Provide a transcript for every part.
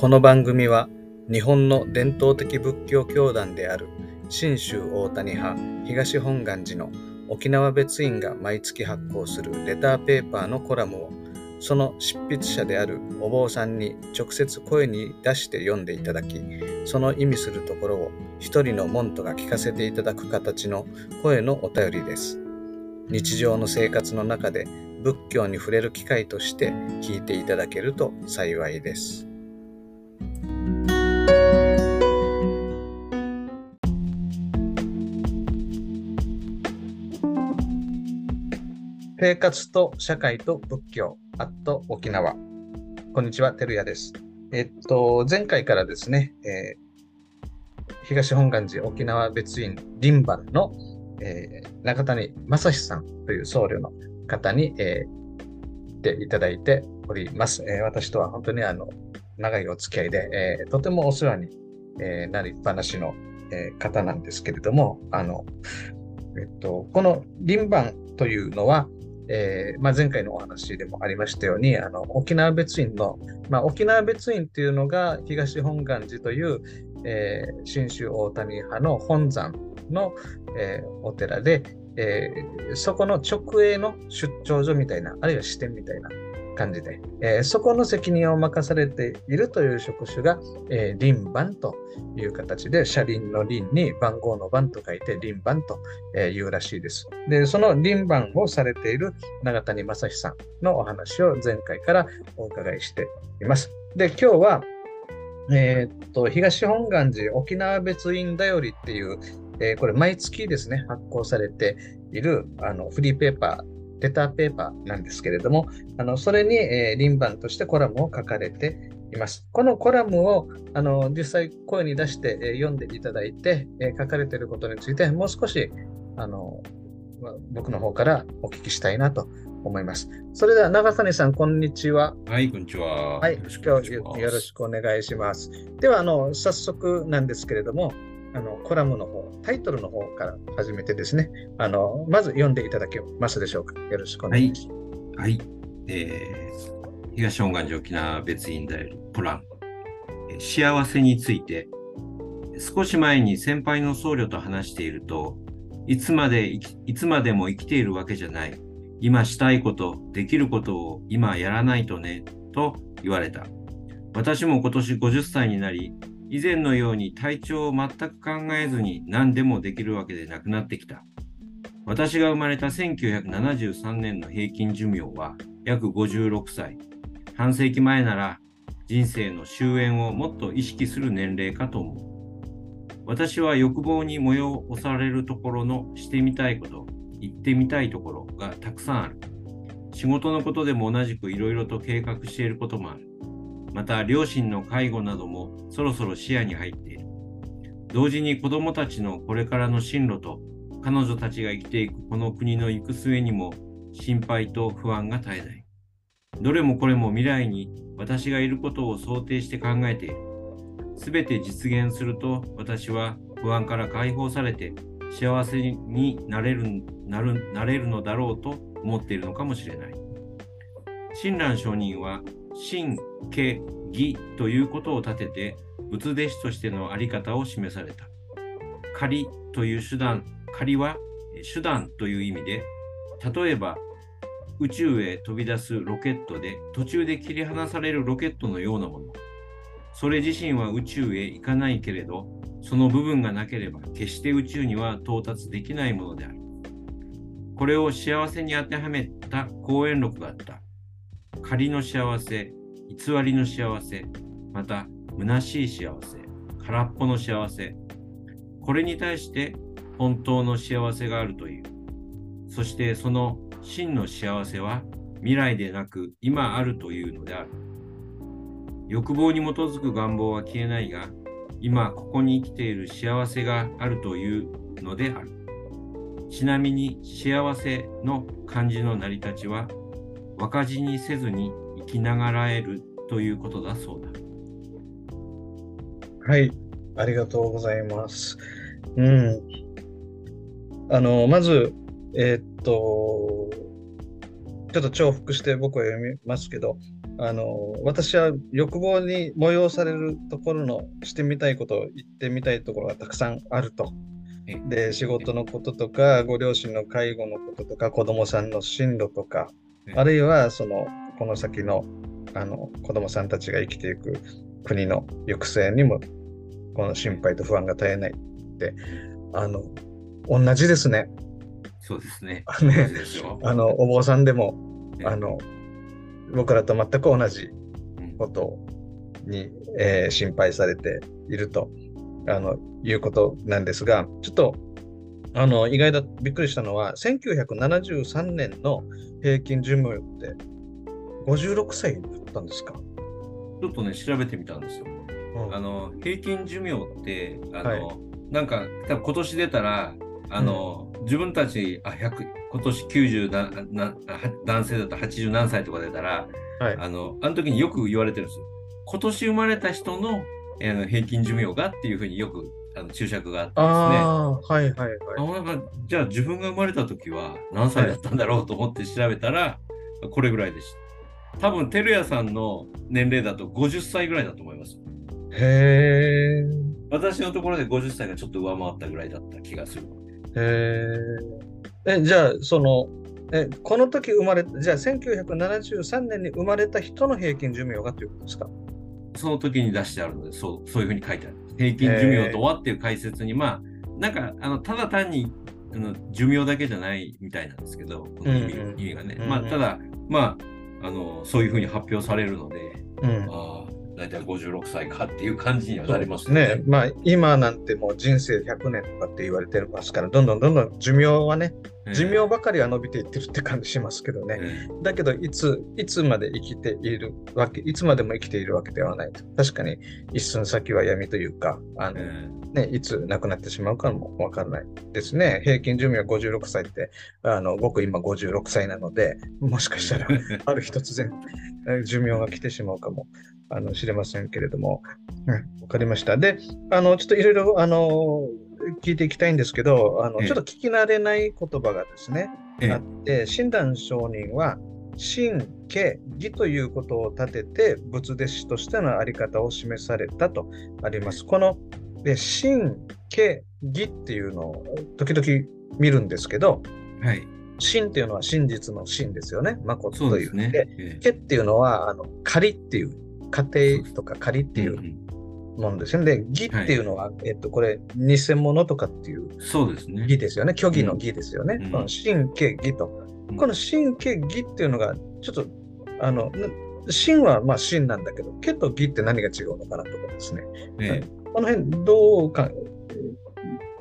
この番組は日本の伝統的仏教教団である信州大谷派東本願寺の沖縄別院が毎月発行するレターペーパーのコラムをその執筆者であるお坊さんに直接声に出して読んでいただきその意味するところを一人の門徒が聞かせていただく形の声のお便りです日常の生活の中で仏教に触れる機会として聞いていただけると幸いです。生活と社会と仏教、アット沖縄。こんにちは、てるやです。えっと、前回からですね、えー、東本願寺沖縄別院林番の、えー、中谷正史さんという僧侶の方に、えー、ていただいております。えー、私とは本当にあの長いお付き合いで、えー、とてもお世話に、えー、なりっぱなしの、えー、方なんですけれども、あのえっと、この輪番というのは、えーまあ、前回のお話でもありましたように、あの沖縄別院の、まあ、沖縄別院というのが東本願寺という、えー、新州大谷派の本山の、えー、お寺で、え、そこの直営の出張所みたいな、あるいは支店みたいな感じで、えー、そこの責任を任されているという職種が、えー、輪番という形で、車輪の輪に番号の番と書いて輪番というらしいです。で、その輪番をされている永谷正史さんのお話を前回からお伺いしています。で、今日は、えー、っと、東本願寺沖縄別院だよりっていう、えー、これ毎月ですね、発行されているあのフリーペーパー、レターペーパーなんですけれども、あのそれに、えー、輪番としてコラムを書かれています。このコラムをあの実際声に出して、えー、読んでいただいて、えー、書かれていることについてもう少しあの僕の方からお聞きしたいなと思います。それでは長谷さん、こんにちは。はい、こんにちは。はい、今日よろしくお願いします。では、あの早速なんですけれども、あのコラムの方、タイトルの方から始めてですね、あのまず読んでいただけますでしょうか。よろしくお願いします。はい、はい、えー、東本願寺沖縄別院大学プラン、幸せについて、少し前に先輩の僧侶と話していると、いつまでいつまでも生きているわけじゃない。今したいこと、できることを今やらないとね、と言われた。私も今年50歳になり、以前のように体調を全く考えずに何でもできるわけでなくなってきた。私が生まれた1973年の平均寿命は約56歳。半世紀前なら人生の終焉をもっと意識する年齢かと思う。私は欲望に催されるところのしてみたいこと、行ってみたいところがたくさんある。仕事のことでも同じくいろいろと計画していることもある。また両親の介護などもそろそろ視野に入っている。同時に子どもたちのこれからの進路と彼女たちが生きていくこの国の行く末にも心配と不安が絶えない。どれもこれも未来に私がいることを想定して考えている。すべて実現すると私は不安から解放されて幸せになれるなるなれるのだろうと思っているのかもしれない。親鸞上人は真、家、義ということを立てて、仏弟子としての在り方を示された。仮という手段、仮は手段という意味で、例えば宇宙へ飛び出すロケットで途中で切り離されるロケットのようなもの。それ自身は宇宙へ行かないけれど、その部分がなければ決して宇宙には到達できないものである。これを幸せに当てはめた講演録があった。仮の幸せ、偽りの幸せ、また虚しい幸せ、空っぽの幸せ、これに対して本当の幸せがあるという。そしてその真の幸せは未来でなく今あるというのである。欲望に基づく願望は消えないが、今ここに生きている幸せがあるというのである。ちなみに幸せの漢字の成り立ちは若字にせずに生きながらえるということだそうだ。はい、ありがとうございます。うん。あの、まず、えー、っと、ちょっと重複して僕は読みますけど、あの、私は欲望に催されるところのしてみたいことを言ってみたいところがたくさんあると。で、仕事のこととか、ご両親の介護のこととか、子供さんの進路とか、あるいはその、この先のあの子供さんたちが生きていく国の行く末にも、この心配と不安が絶えないって、あの、同じですね。そうですね。ねあの、お坊さんでも、あの、僕らと全く同じことに、えー、心配されているとあのいうことなんですが、ちょっとあの意外だびっくりしたのは、1973年の平均寿命って56歳だったんですか？ちょっとね、調べてみたんですよ。うん、あの平均寿命ってあの、はい、なんか多分今年出たらあの、うん、自分たちあ100今年90なな男性だと80何歳とか出たら、はい、あのあの時によく言われてるんですよ。今年生まれた人のえー、平均寿命がっていうふうによくあの注釈があってですね。はいはいはい。じゃあ自分が生まれた時は何歳だったんだろうと思って調べたら、はい、これぐらいでした。多分、照屋さんの年齢だと50歳ぐらいだと思います。へえ。私のところで50歳がちょっと上回ったぐらいだった気がする。へえ。え、じゃあ、その、え、この時生まれ、じゃあ1973年に生まれた人の平均寿命がということですかその時に出してあるので、そう、そういうふうに書いてある。平均寿命とはっていう解説に、まあ、なんか、あの、ただ単に、あの寿命だけじゃないみたいなんですけど、この意味,、意味がね。まあ、ただ、まあ、あの、そういうふうに発表されるので、うん、ああ、大体56歳かっていう感じにはなりますね。ねまあ、今なんてもう人生100年とかって言われてますから、どんどんどんどん寿命はね、寿命ばかりは伸びていってるって感じしますけどね。だけど、いつ、いつまで生きているわけ、いつまでも生きているわけではないと。確かに、一寸先は闇というか、あの、ね、いつ亡くなってしまうかもわからないですね。平均寿命56歳って、あの、僕今56歳なので、もしかしたら、ある日突然、寿命が来てしまうかもあの知れませんけれども、わ、うん、かりました。で、あのちょっといろいろあの聞いていきたいんですけど、あの、ちょっと聞き慣れない言葉がですね、あって、親鸞上人は、神、家、義ということを立てて、仏弟子としてのあり方を示されたとあります。こので神、家、義っていうのを時々見るんですけど、はい、真っていうのは真実の真ですよね。誠という。ね、で、家っていうのはあの仮っていう家庭とか仮っていうものですよね。で、義っていうのは、はい、えっと、これ、偽物とかっていうそうですね義ですよね。虚偽の義ですよね。うん、この神経義と。この神経義っていうのが、ちょっと、あの、神はまあ神なんだけど、家と義って何が違うのかなとかですね。ええ、この辺、どうか、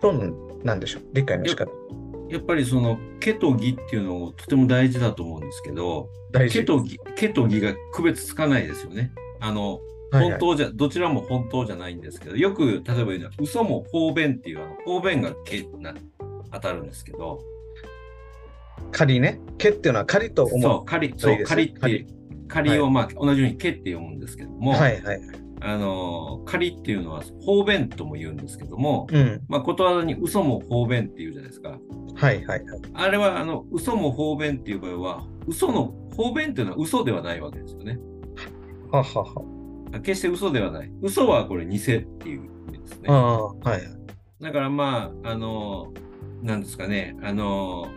どうなんでしょう、理解の仕方。やっぱりその、家と義っていうのをとても大事だと思うんですけど、家と義家と義が区別つかないですよね。あの、本当じゃ、はいはい、どちらも本当じゃないんですけど、よく、例えば言うのは、嘘も方便っていう、あの方便がけな当たるんですけど。仮ね。けっていうのは仮と思う。そう、仮、そう、仮って、仮を、まあ、同じようにけって読むんですけども、はいはい。あの、仮っていうのは方便とも言うんですけども、うん、まあ、ことわざに嘘も方便っていうじゃないですか。はいはいはい。あれは、あの、嘘も方便っていう場合は、嘘の、方便っていうのは嘘ではないわけですよね。ははは。決して嘘ではない。嘘はこれ偽っていう意味ですね。はい。だからまあ、あの、なんですかね、あの、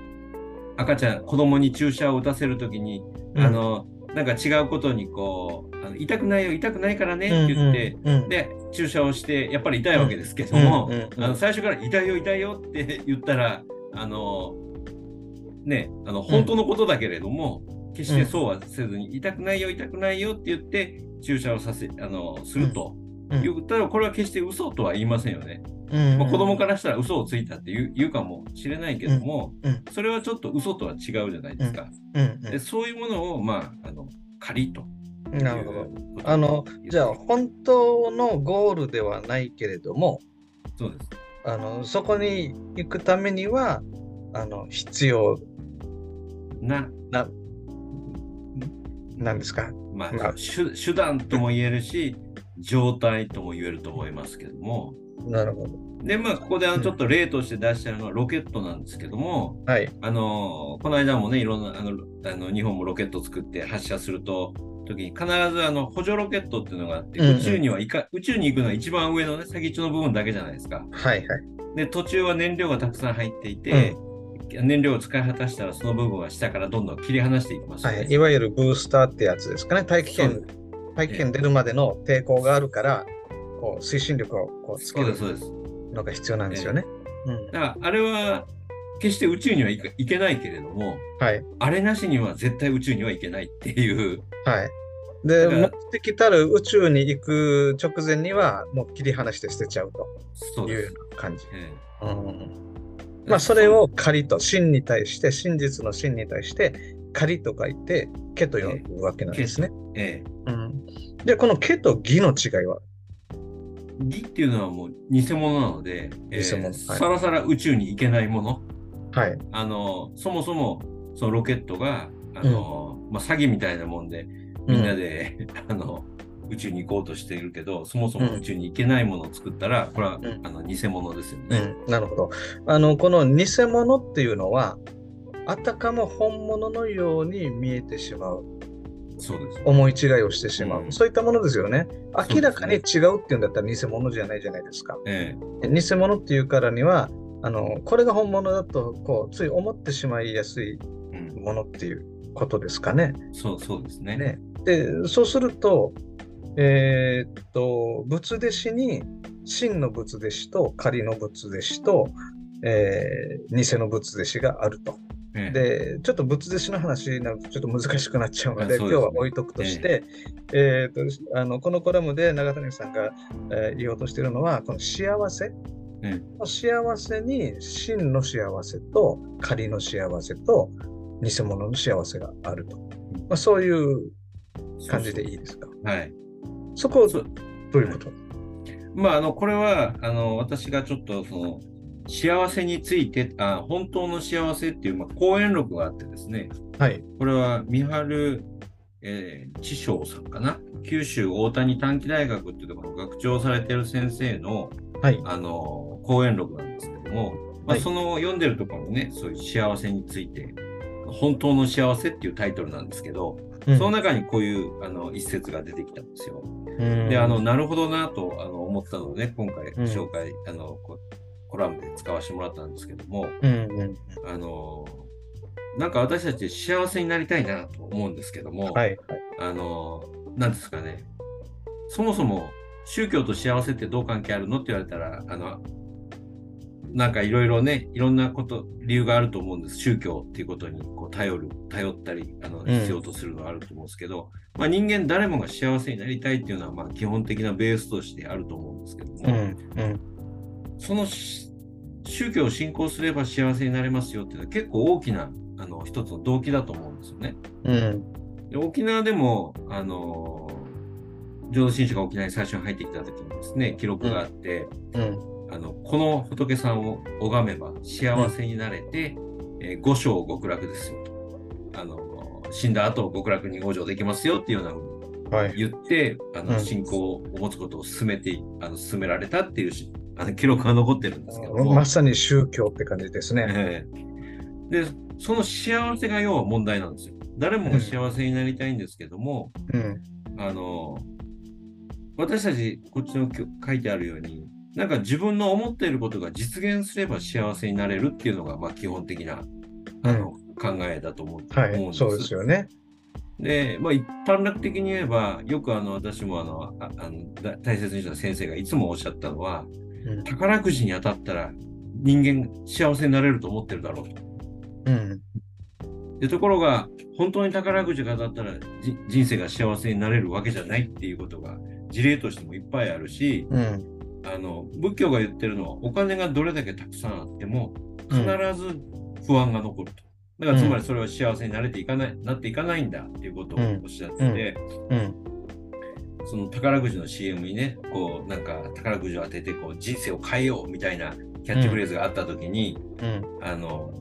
赤ちゃん、子供に注射を打たせるときに、うん、あの、なんか違うことにこう、あの痛くないよ、痛くないからねって言って、うんうん。うん、で、注射をして、やっぱり痛いわけですけども、うんうんうん、あの最初から痛いよ、痛いよって言ったら、あの、ね、あの本当のことだけれども、決してそうはせずに、痛くないよ、痛くないよって言って、注射をさせ、あの、すると。言ったら、これは決して嘘とは言いませんよね。うんまあ、子供からしたら嘘をついたって言う言うかもしれないけども、うん、それはちょっと嘘とは違うじゃないですか。うんでそういうものを、まあ、あの仮と。なるほど。あの、じゃあ、本当のゴールではないけれども、そうです。あのそこに行くためには、あの必要なななんですか、まあ、まあ、手段とも言えるし、状態とも言えると思いますけども。なるほど。で、まあ、ここであのちょっと例として出してるのはロケットなんですけども、はい、あのこの間もね、いろんなあのあの日本もロケット作って発射すると、時に必ずあの補助ロケットっていうのがあって、うんうん宇宙には行か宇宙に行くのは一番上のね先っちょの部分だけじゃないですか。はいはい。で途中は燃料がたくさん入っていて、燃料を使い果たしたらその部分は下からどんどん切り離していきますよね、はい、いわゆるブースターってやつですかね。大気圏、大気圏出るまでの抵抗があるから、こう推進力をこうつける。のが必要なんですよね。うんだからあれは決して宇宙には行けないけれども、はい。あれなしには絶対宇宙には行けないっていう。はい。で、目的たる宇宙に行く直前には、もう切り離して捨てちゃうという感じ。えうんえまあ、それを仮と、真に対して、真実の真に対して、仮と書いて、けと呼ぶわけなんですね。ええうん、で、このけと義の違いは、義っていうのはもう偽物なので、え偽物はいさらさら宇宙に行けないもの。はい。あのそもそもそのロケットがあの、まあ、詐欺みたいなもんでみんなで、あの宇宙に行こうとしているけどそもそも宇宙に行けないものを作ったら、これは、んあの偽物ですようね。ん、なるほど。あの、この偽物っていうのは、あたかも本物のように見えてしまう。そうです。思い違いをしてしまう。うんそういったものですよね。明らかに違うっていうんだったら偽物じゃないじゃないですか。ええ偽物っていうからには、あのこれが本物だとこうつい思ってしまいやすいうん、ものっていうことですかね。そうそうですね。ねでそうすると、えーっと仏弟子に真の仏弟子と仮の仏弟子と、えー偽の仏弟子があると。ええ。で、ちょっと仏弟子の話になるとちょっと難しくなっちゃうので、ね。今日は置いとくとして、えーとあのこのコラムで長谷さんが、えー言おうとしているのは、この幸せ、え幸せに真の幸せと仮の幸せと偽物の幸せがあると。まあ、そういう感じでいいですか？はい。そこ、そう。どういうこと、まあ、あの、これは、あの、私がちょっと、その、幸せについて、あ本当の幸せっていう、まあ、講演録があってですね、はい。これは、三春、えー、知章さんかな。九州大谷短期大学っていうところの学長をされてる先生の、はい。あの、講演録なんですけども、まあ、はいその読んでるところにね、そういう幸せについて、本当の幸せっていうタイトルなんですけど、うんその中にこういうあの一節が出てきたんですよ。うんで、あの、なるほどなとあの思ったので、今回うん紹介、あのこコラムで使わせてもらったんですけども、うんうんあの、なんか私たち幸せになりたいなと思うんですけども、はい。あの、なんですかね、そもそも宗教と幸せってどう関係あるのって言われたら、あの、なんかいろいろね、いろんなこと、理由があると思うんです。宗教っていうことにこう頼る、頼ったり、あの、必要とするのはあると思うんですけど、まあ人間誰もが幸せになりたいっていうのは、まあ基本的なベースとしてあると思うんですけども、うんうんそのし宗教を信仰すれば幸せになれますよっていうのは結構大きな、あの、一つの動機だと思うんですよね。うんで沖縄でも、あの浄土真宗が沖縄に最初に入ってきた時にですね、記録があって、うんあのこの仏さんを拝めば幸せになれて、えー五生極楽ですよと。あの死んだ後極楽に往生できますよっていうようなふうにはい。言って、あのうん信仰を持つことを進めて、あの進められたっていうしあ の記録が残ってるんですけども。まさに宗教って感じですね。ええで、その幸せが要は問題なんですよ。誰もが幸せになりたいんですけども、うんあの、私たち、こっちの書いてあるように、なんか自分の思っていることが実現すれば幸せになれるっていうのが、まあ基本的な、あの、考えだと思う,、はい。思うんです。そうですよね。で、まあ一般楽的に言えば、よくあの、私もあの、ああのだ大切にした先生がいつもおっしゃったのは、うん宝くじに当たったら人間幸せになれると思ってるだろう。と。うん。でところが、本当に宝くじが当たったらじ人生が幸せになれるわけじゃないっていうことが事例としてもいっぱいあるし、うん。あの仏教が言ってるのはお金がどれだけたくさんあっても必うん。ず不安が残ると。だからつまりそれは幸せになれていかない、なっていかないんだっていうことをおっしゃってて、うんその宝くじの CM にね、こうなんか宝くじを当ててこう人生を変えようみたいなキャッチフレーズがあった時に、うん。あの、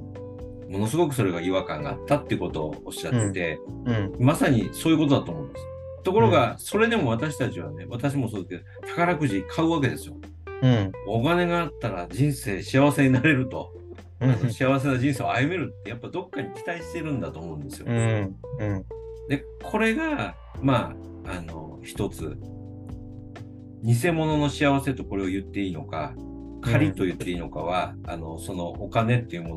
ものすごくそれが違和感があったってことをおっしゃってて、うん。まさにそういうことだと思うんです。ところが、それでも私たちはね、私もそうですけど、宝くじ買うわけですよ。うん。お金があったら人生幸せになれると、あの幸せな人生を歩めるって、やっぱどっかに期待してるんだと思うんですよ。うん。うんで、これが、まあ、あの、一つ、偽物の幸せとこれを言っていいのか、仮と言っていいのかは、あの、そのお金っていうも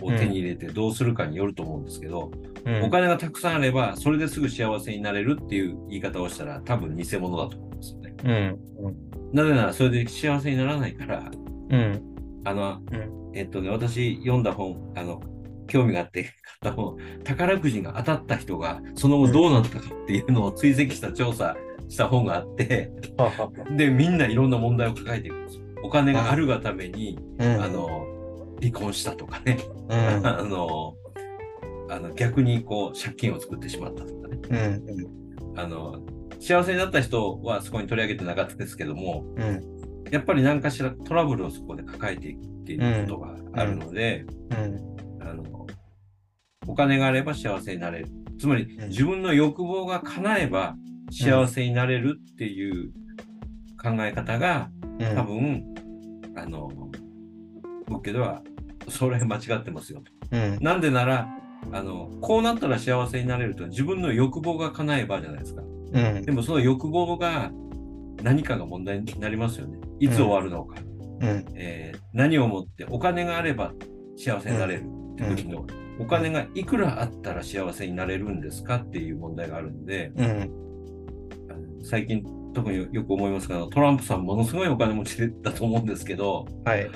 のを手に入れてどうするかによると思うんですけど、うん。お金がたくさんあれば、それですぐ幸せになれるっていう言い方をしたら、多分偽物だと思うんですよね。うん。なぜなら、それで幸せにならないから、うん。あの、うん。えっとね、私読んだ本、あの、興味があって買った本、宝くじが当たった人が、その後どうなったかっていうのを追跡した調査した本があって、で、みんないろんな問題を抱えていくんですよ。お金があるがために、うん。あの、離婚したとかね、うん。あの、あの逆にこう借金を作ってしまったとかね。うんあの、幸せになった人はそこに取り上げてなかったですけども、うん。やっぱり何かしらトラブルをそこで抱えていくっていうことがあるので、うんお金があれば幸せになれる。つまりうん自分の欲望が叶えば幸せになれるっていう考え方がうん多分、あの、仏教ではそれ間違ってますよと。うんなんでなら、あの、こうなったら幸せになれると自分の欲望が叶えばじゃないですか。うんでもその欲望が何かが問題になりますよね。いつ終わるのか。うんえー何をもってお金があれば幸せになれるって時の、お金がいくらあったら幸せになれるんですかっていう問題があるんで、うん最近特によく思いますが、トランプさんものすごいお金持ちだと思うんですけど、はい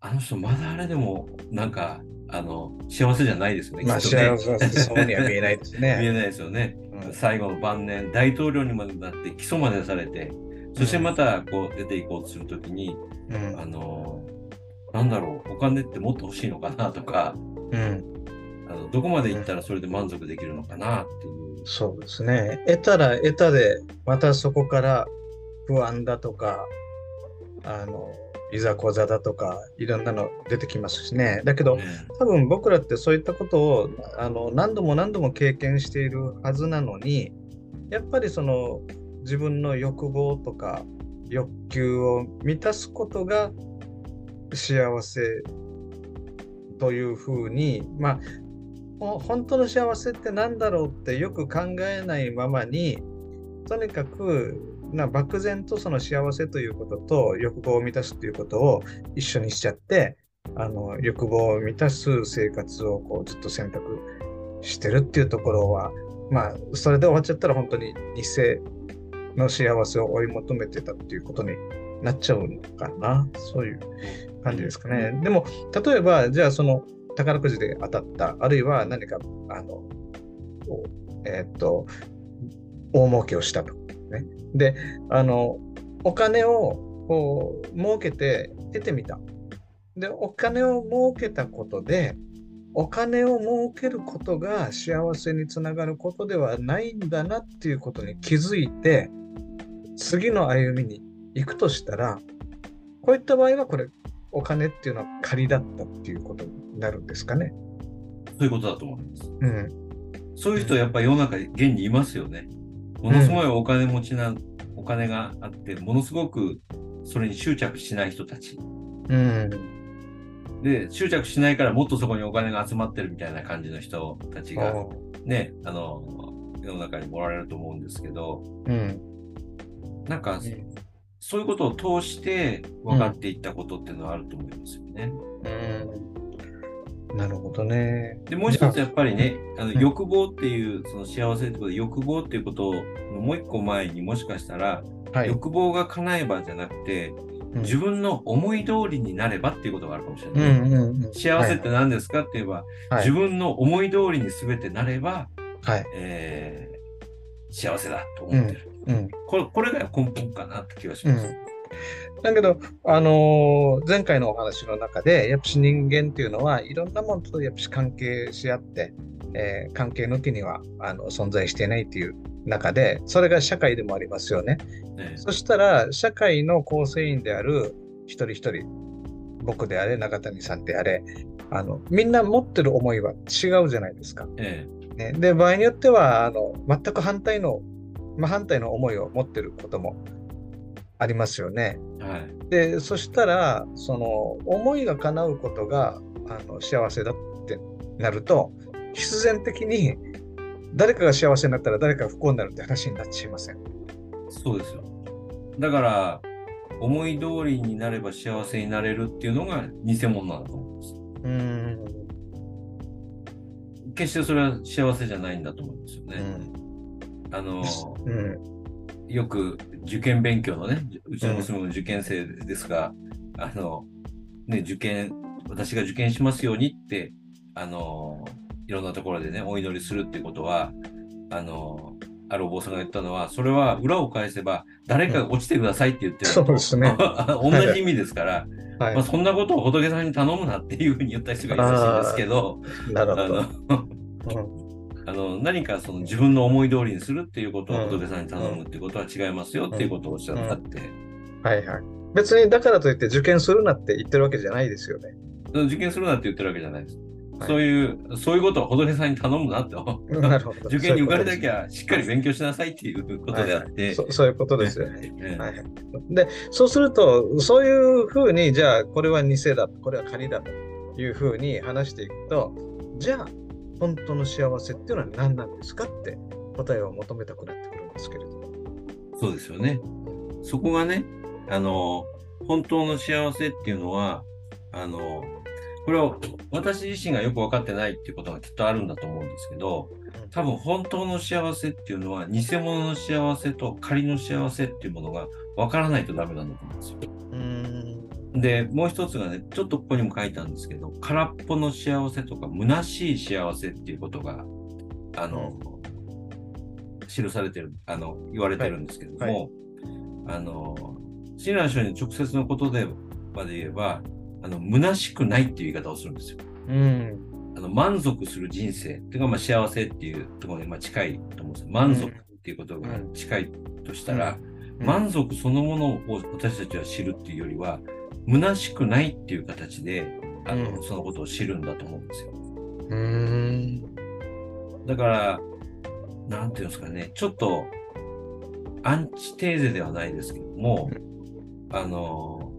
あの人まだあれでもなんか、あの、幸せじゃないですよね。まあね幸せそうには見えないです 見えね。ないですよね。うん最後の晩年、大統領にまでなって起訴までされて、そしてまたこう出ていこうとするときに、うんあの、なんだろう、お金ってもっと欲しいのかなとか、うんあのどこまで行ったらそれで満足できるのかなっていう。そうですね。得たら得たで、またそこから不安だとか、あの、いざこざだとか、いろんなの出てきますしね。だけど、ね多分僕らってそういったことをあの何度も何度も経験しているはずなのに、やっぱりその自分の欲望とか欲求を満たすことが幸せというふうに、まあ、ほ本当の幸せって何だろうってよく考えないままに、とにかくな漠然とその幸せということと欲望を満たすということを一緒にしちゃって、あの欲望を満たす生活をこうずっと選択してるっていうところは、まあ、それで終わっちゃったら本当に偽の幸せを追い求めてたっていうことになっちゃうのかな。そういう感じですかね。でも、例えば、じゃあその宝くじで当たった、あるいは何か、あの、こうえーっと、大儲けをしたと。ね。で、あの、お金をこう儲けて得てみた。で、お金を儲けたことで、お金を儲けることが幸せにつながることではないんだなっていうことに気づいて、次の歩みに行くとしたら、こういった場合はこれ、お金っていうのは仮だったっていうことになるんですかね。そういうことだと思います。うん。そういう人やっぱり世の中に現にいますよね。ものすごいお金持ちな、お金があって、ものすごくそれに執着しない人たち。うん。で、執着しないからもっとそこにお金が集まってるみたいな感じの人たちがね、あの、世の中にもおられると思うんですけど、うん。なんか、そういうことを通して分かっていったことっていうのはあると思いますよね。うん。なるほどね。で、もう一つやっぱりね、あのうん欲望っていう、その幸せってことで、欲望っていうことのもう一個前にもしかしたら、はい。欲望が叶えばじゃなくて、うん自分の思い通りになればっていうことがあるかもしれうない。んうんうん。幸せって何ですかって言えば、はい自分の思い通りに全てなれば、はい。えー幸せだと思ってる。うん。これこれが根本かなって気がします。だけど、あのー前回のお話の中で、やっぱし人間っていうのはいろんなものとやっぱし関係し合って、えー関係抜きにはあの存在していないっていう中で、それが社会でもありますよね。ねそしたら、社会の構成員である一人一人、僕であれ、中谷さんであれ、あのみんな持ってる思いは違うじゃないですか。えね、で場合によってはあの全く反対の、まあ、反対の思いを持ってることもありますよね。えはい。でそしたらその思いが叶うことがあの幸せだってなると必然的に誰かが幸せになったら誰かが不幸になるって話になっちゃいません。そうですよ。だから、思い通りになれば幸せになれるっていうのが偽物なんだと思うんです。うん。決してそれは幸せじゃないんだと思うんですよね。うん。あの、うん。よく受験勉強のね、うちの娘も受験生ですが、あの、ね、受験、私が受験しますようにって、あの、いろんなところでね、お祈りするっていうことは、あの、あるお坊さんが言ったのは、それは裏を返せば、誰かが落ちてくださいって言ってるのとそうですね 同じ意味ですから、はいまあ、。そんなことを仏さんに頼むなっていうふうに言った人がいるらしいんですけど、あなるほど。あの何かその自分の思い通りにするっていうことはうん仏さんに頼むっていうことは違いますよっていうことをおっしゃったって、はいはい。別にだからといって受験するなって言ってるわけじゃないですよね。受験するなって言ってるわけじゃないです。はいそういう、そういうことを仏さんに頼むなと。なるほど。受験に受かれなきゃゃしっかり勉強しなさいっていうことであって。そそういうことですよね。はい、で、そうすると、そういうふうに、じゃあ、これは偽だ、これは仮だというふうに話していくと、じゃあ、本当の幸せっていうのは何なんですかって答えを求めたくなってくるんですけれど。そうですよね。そこがね、あの、本当の幸せっていうのは、あの、これを私自身がよく分かってないっていうことがきっとあるんだと思うんですけど、多分本当の幸せっていうのは偽物の幸せと仮の幸せっていうものが分からないとダメなんだと思うんですよ。で、もう一つがね、ちょっとここにも書いたんですけど、空っぽの幸せとか虚しい幸せっていうことが、あの、記されてる、あの、言われてるんですけれども、あの、親鸞聖に直接のことでまで言えば、あの、虚しくないっていう言い方をするんですよ。うん。あの満足する人生っていうか、まあ、幸せっていうところにまあ近いと思うんですよ。満足っていうことが近いとしたら、うん満足そのものを私たちは知るっていうよりは、虚しくないっていう形で、あの、うんそのことを知るんだと思うんですよ。うーん。だから、なんていうんですかね、ちょっと、アンチテーゼではないですけども、あの、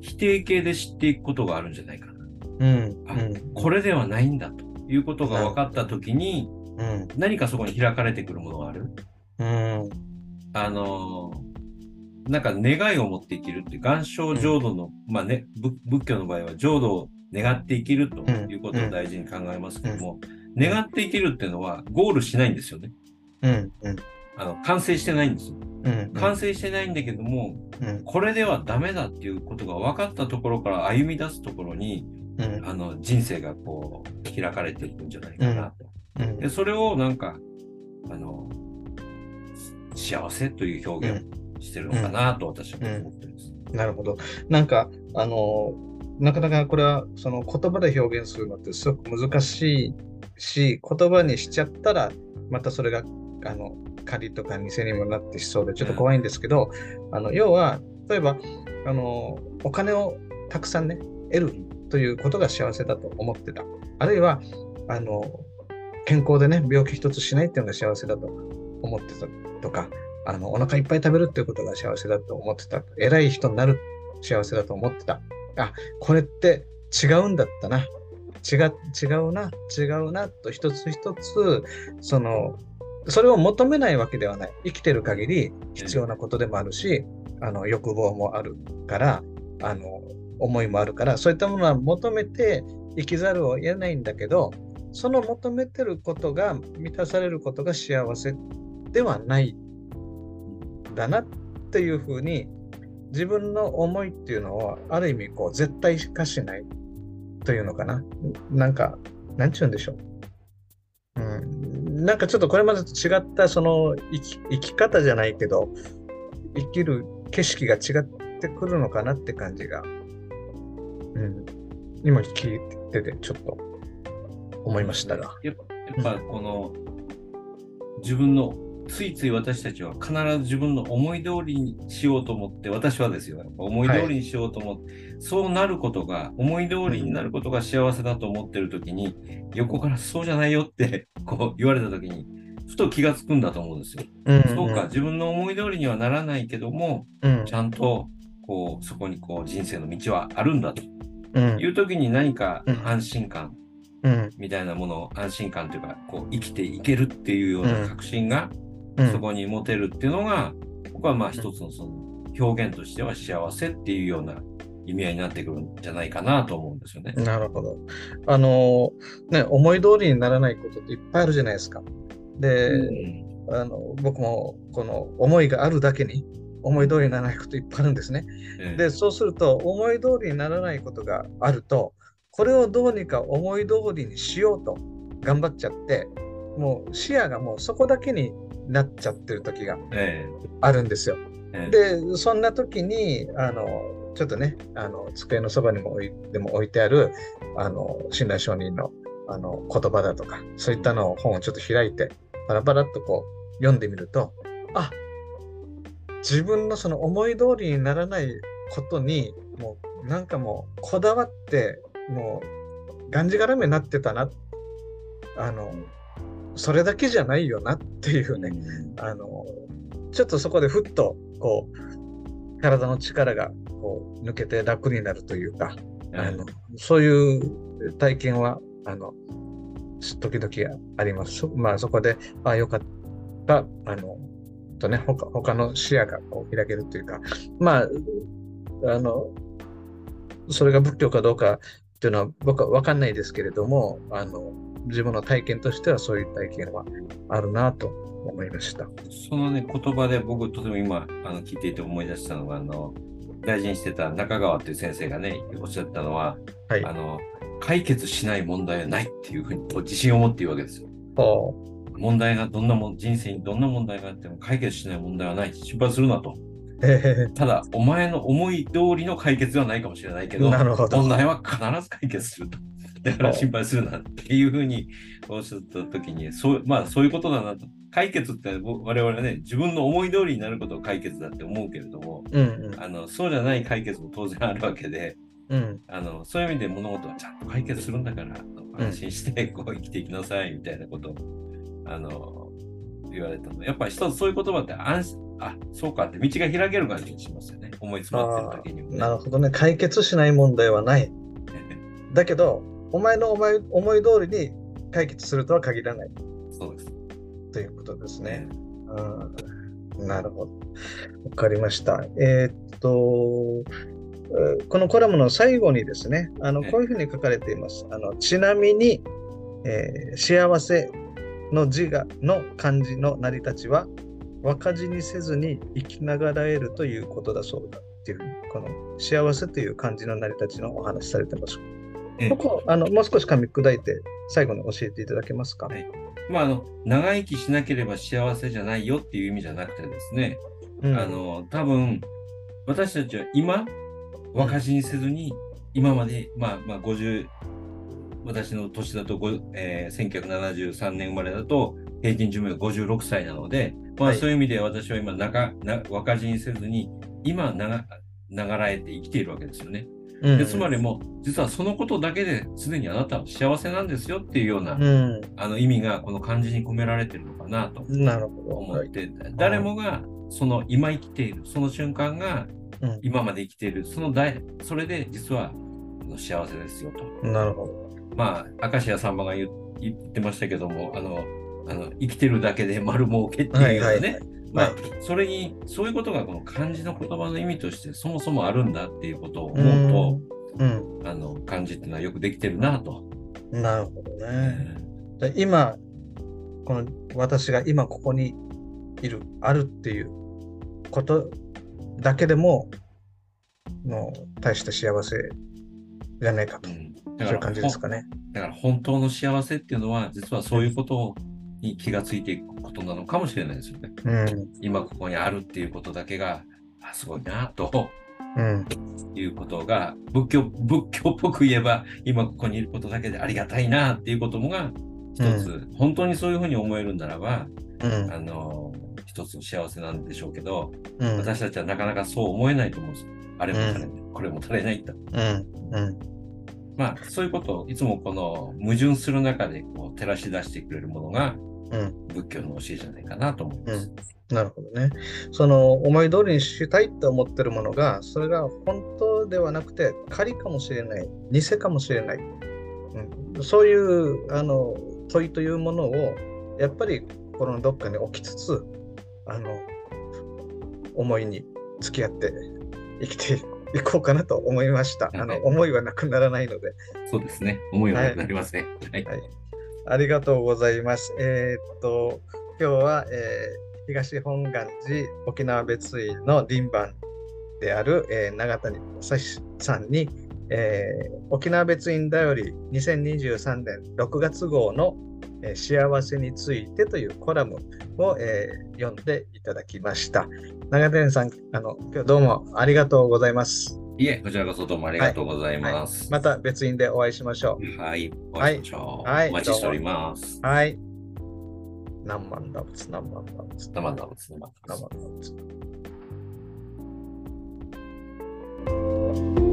否定形で知っていくことがあるんじゃないかな。うん。あうん。これではないんだということが分かったときに、うん。何かそこに開かれてくるものがある？うん。あのなんか願いを持って生きるって、願生浄土の、まあね、仏仏教の場合は浄土を願って生きるということを大事に考えますけども、願って生きるっていうのはゴールしないんですよね。うん。うん。あの、完成してないんですよ。うん。完成してないんだけども、うん。これではダメだっていうことが分かったところから歩み出すところに、うん。あの、人生がこう、開かれていくんじゃないかなと。うんで、それをなんか、あの、幸せという表現をしてるのかなと私は思ってます。なるほど。なんか、あの、なかなかこれは、その言葉で表現するのってすごく難しいし、言葉にしちゃったら、またそれが、あの、仮とか偽にもなってしそうで、ちょっと怖いんですけど、あの、要は、例えば、あの、お金をたくさんね、得るということが幸せだと思ってた。あるいは、あの、健康でね、病気一つしないっていうのが幸せだと思ってたとか、あの、お腹いっぱい食べるっていうことが幸せだと思ってた。偉い人になる幸せだと思ってた。あ、これって違うんだったな。違う、違うな、違うな、と一つ一つ、その、それを求めないわけではない。生きてる限り必要なことでもあるし、あの、欲望もあるから、あの、思いもあるから、そういったものは求めて生きざるを得ないんだけど、その求めてることが満たされることが幸せではないだなっていうふうに自分の思いっていうのはある意味こう絶対化しないというのかな。なんかなんて言うんでしょう、うん、なんかちょっとこれまでと違ったその生き生き方じゃないけど生きる景色が違ってくるのかなって感じが、うん、今聞いててちょっと思いましたが。やっぱやっぱこの、自分のついつい私たちは必ず自分の思い通りにしようと思って、私はですよ、思い通りにしようと思って、そうなることが、思い通りになることが幸せだと思ってる時に、横からそうじゃないよって こう言われた時に、ふと気がつくんだと思うんですよ。うんそうか、自分の思い通りにはならないけども、うん。ちゃんとこうそこにこう人生の道はあるんだと。うん。いう時に何かうん。安心感うん。みたいなものを安心感というか、こう生きていけるっていうような確信がうんそこに持てるっていうのが、僕はまあ一つのその表現としては幸せっていうような意味合いになってくるんじゃないかなと思うんですよね。なるほど。あのね、思い通りにならないことっていっぱいあるじゃないですか。で、うんあの僕もこの思いがあるだけに思い通りにならないこといっぱいあるんですね。ええで、そうすると思い通りにならないことがあると、これをどうにか思い通りにしようと頑張っちゃって、もう視野がもうそこだけになっちゃってる時がえあるんですよ。えええで、そんな時に、あの、ちょっとね、あの、机のそばにも置いでも置いてある、あの、親鸞上人の、あの、言葉だとか、そういったのを本をちょっと開いて、パラパラっとこう、読んでみると、あ、自分のその思い通りにならないことに、もう、なんかもう、こだわって、もう、がんじがらめになってたな。あの、それだけじゃないよなっていうね、あの、ちょっとそこでふっと、こう、体の力がこう抜けて楽になるというか、えあのそういう体験は、あの、時々あります。そまあ、そこで、ああ、よかった、あの、とね、他他の視野がこう開けるというか、まあ、あの、それが仏教かどうかっていうのは僕は分かんないですけれども、あの、自分の体験としてはそういう体験はあるなと思いました。そのね、言葉で僕とても今あの聞いていて思い出したのが、あの、大事にしてた中川っていう先生がね、おっしゃったのは、はい。あの、解決しない問題はないっていうふうに自信を持って言うわけですよ。お問題がどんなもん、人生にどんな問題があっても解決しない問題はない。心配するなと。えただ、お前の思い通りの解決ではないかもしれないけど。問題は必ず解決すると。だから心配するなっていうふうにおっしゃったときに、そうまあそういうことだなと。解決って我々はね、自分の思い通りになることを解決だって思うけれども、うんあのそうじゃない解決も当然あるわけで、うん。うん。あのそういう意味で物事はちゃんと解決するんだから、安心してこう生きていきなさいみたいなことをあの言われたの。やっぱり一つそういう言葉って安心、あそうかって道が開ける感じがしますよね。思い詰まってる時にもね。なるほどね。解決しない問題はない。だけど、お前の思い思い通りに解決するとは限らないそうです。ということですね。うん、なるほど。わかりました。えーっと、えーこのコラムの最後にですね、あのええこういうふうに書かれています。あのちなみに、えー幸せの字がの漢字の成り立ちは、若字にせずに生きながらえるということだそうだっていうこの幸せという漢字の成り立ちのお話しされてます。ええ。ここあの、もう少し噛み砕いて、最後に教えていただけますか？はい。まあ、あの長生きしなければ幸せじゃないよっていう意味じゃなくてですね、うん。あの多分私たちは今若死にせずに今まで、まあまあ、50私の年だと、ごえー1973年生まれだと平均寿命が56歳なので、まあ、はい。そういう意味で私は今長な若死にせずに今長長らえて生きているわけですよね。うんでつまりもう実はそのことだけですでにあなたは幸せなんですよっていうような、うん、あの意味がこの漢字に込められてるのかなとなるほど。はい思って、誰もがその今生きているその瞬間がうん今まで生きているその大それで実は幸せですよと。なるほど。まあ明石家さんまが言ってましたけどもあのあの生きてるだけで丸儲けっていうね、はいはいはいまあはい。それにそういうことがこの漢字の言葉の意味としてそもそもあるんだっていうことを思うと、うん、あの漢字っていうのはよくできてるなと。なるほどえね。で今、この私が今ここにいる、あるっていうことだけでも、もう大した幸せじゃないかと、ーうん。そういう感じですかね。だから本当の幸せっていうのは、実はそういうことに気がついていくことなのかもしれないですよね。うん、今ここにあるっていうことだけが、あすごいなと。うん、いうことが、仏教、仏教っぽく言えば、今ここにいることだけでありがたいなっていうこともが、一つ、本当にそういうふうに思えるんならば、うん、あの、一つの幸せなんでしょうけど、うん、私たちはなかなかそう思えないと思うんです。あれも足りない、これも足りないと。うん、うん、まあ、そういうことをいつもこの矛盾する中でこう照らし出してくれるものがうん、仏教の教えじゃないかなと思います。なるほどね。その思い通りにしたいと思ってるものが、それが本当ではなくて、仮かもしれない、偽かもしれない。うん、そういうあの問いというものをやっぱり心のどっかに置きつつあの思いに付き合って生きていこうかなと思いました。あの思いはなくならないので。そうですね。思いはなくなりません。はい。はい、ありがとうございます。えー、っと、今日は、えー、東本願寺沖縄別院の輪番である、えー、長谷正史さんに、えー、沖縄別院だより2023年6月号の、えー、幸せについてというコラムを、えー、読んでいただきました。長谷さん、あの今日どうもありがとうございます。いえ、こちらこそどうもありがとうございます。はいはい、また別院でお会いしましょう。はい、お会いしましょう。はい、お待ちしております。はい。何万打仏、何万打仏。何万打仏、何万打仏。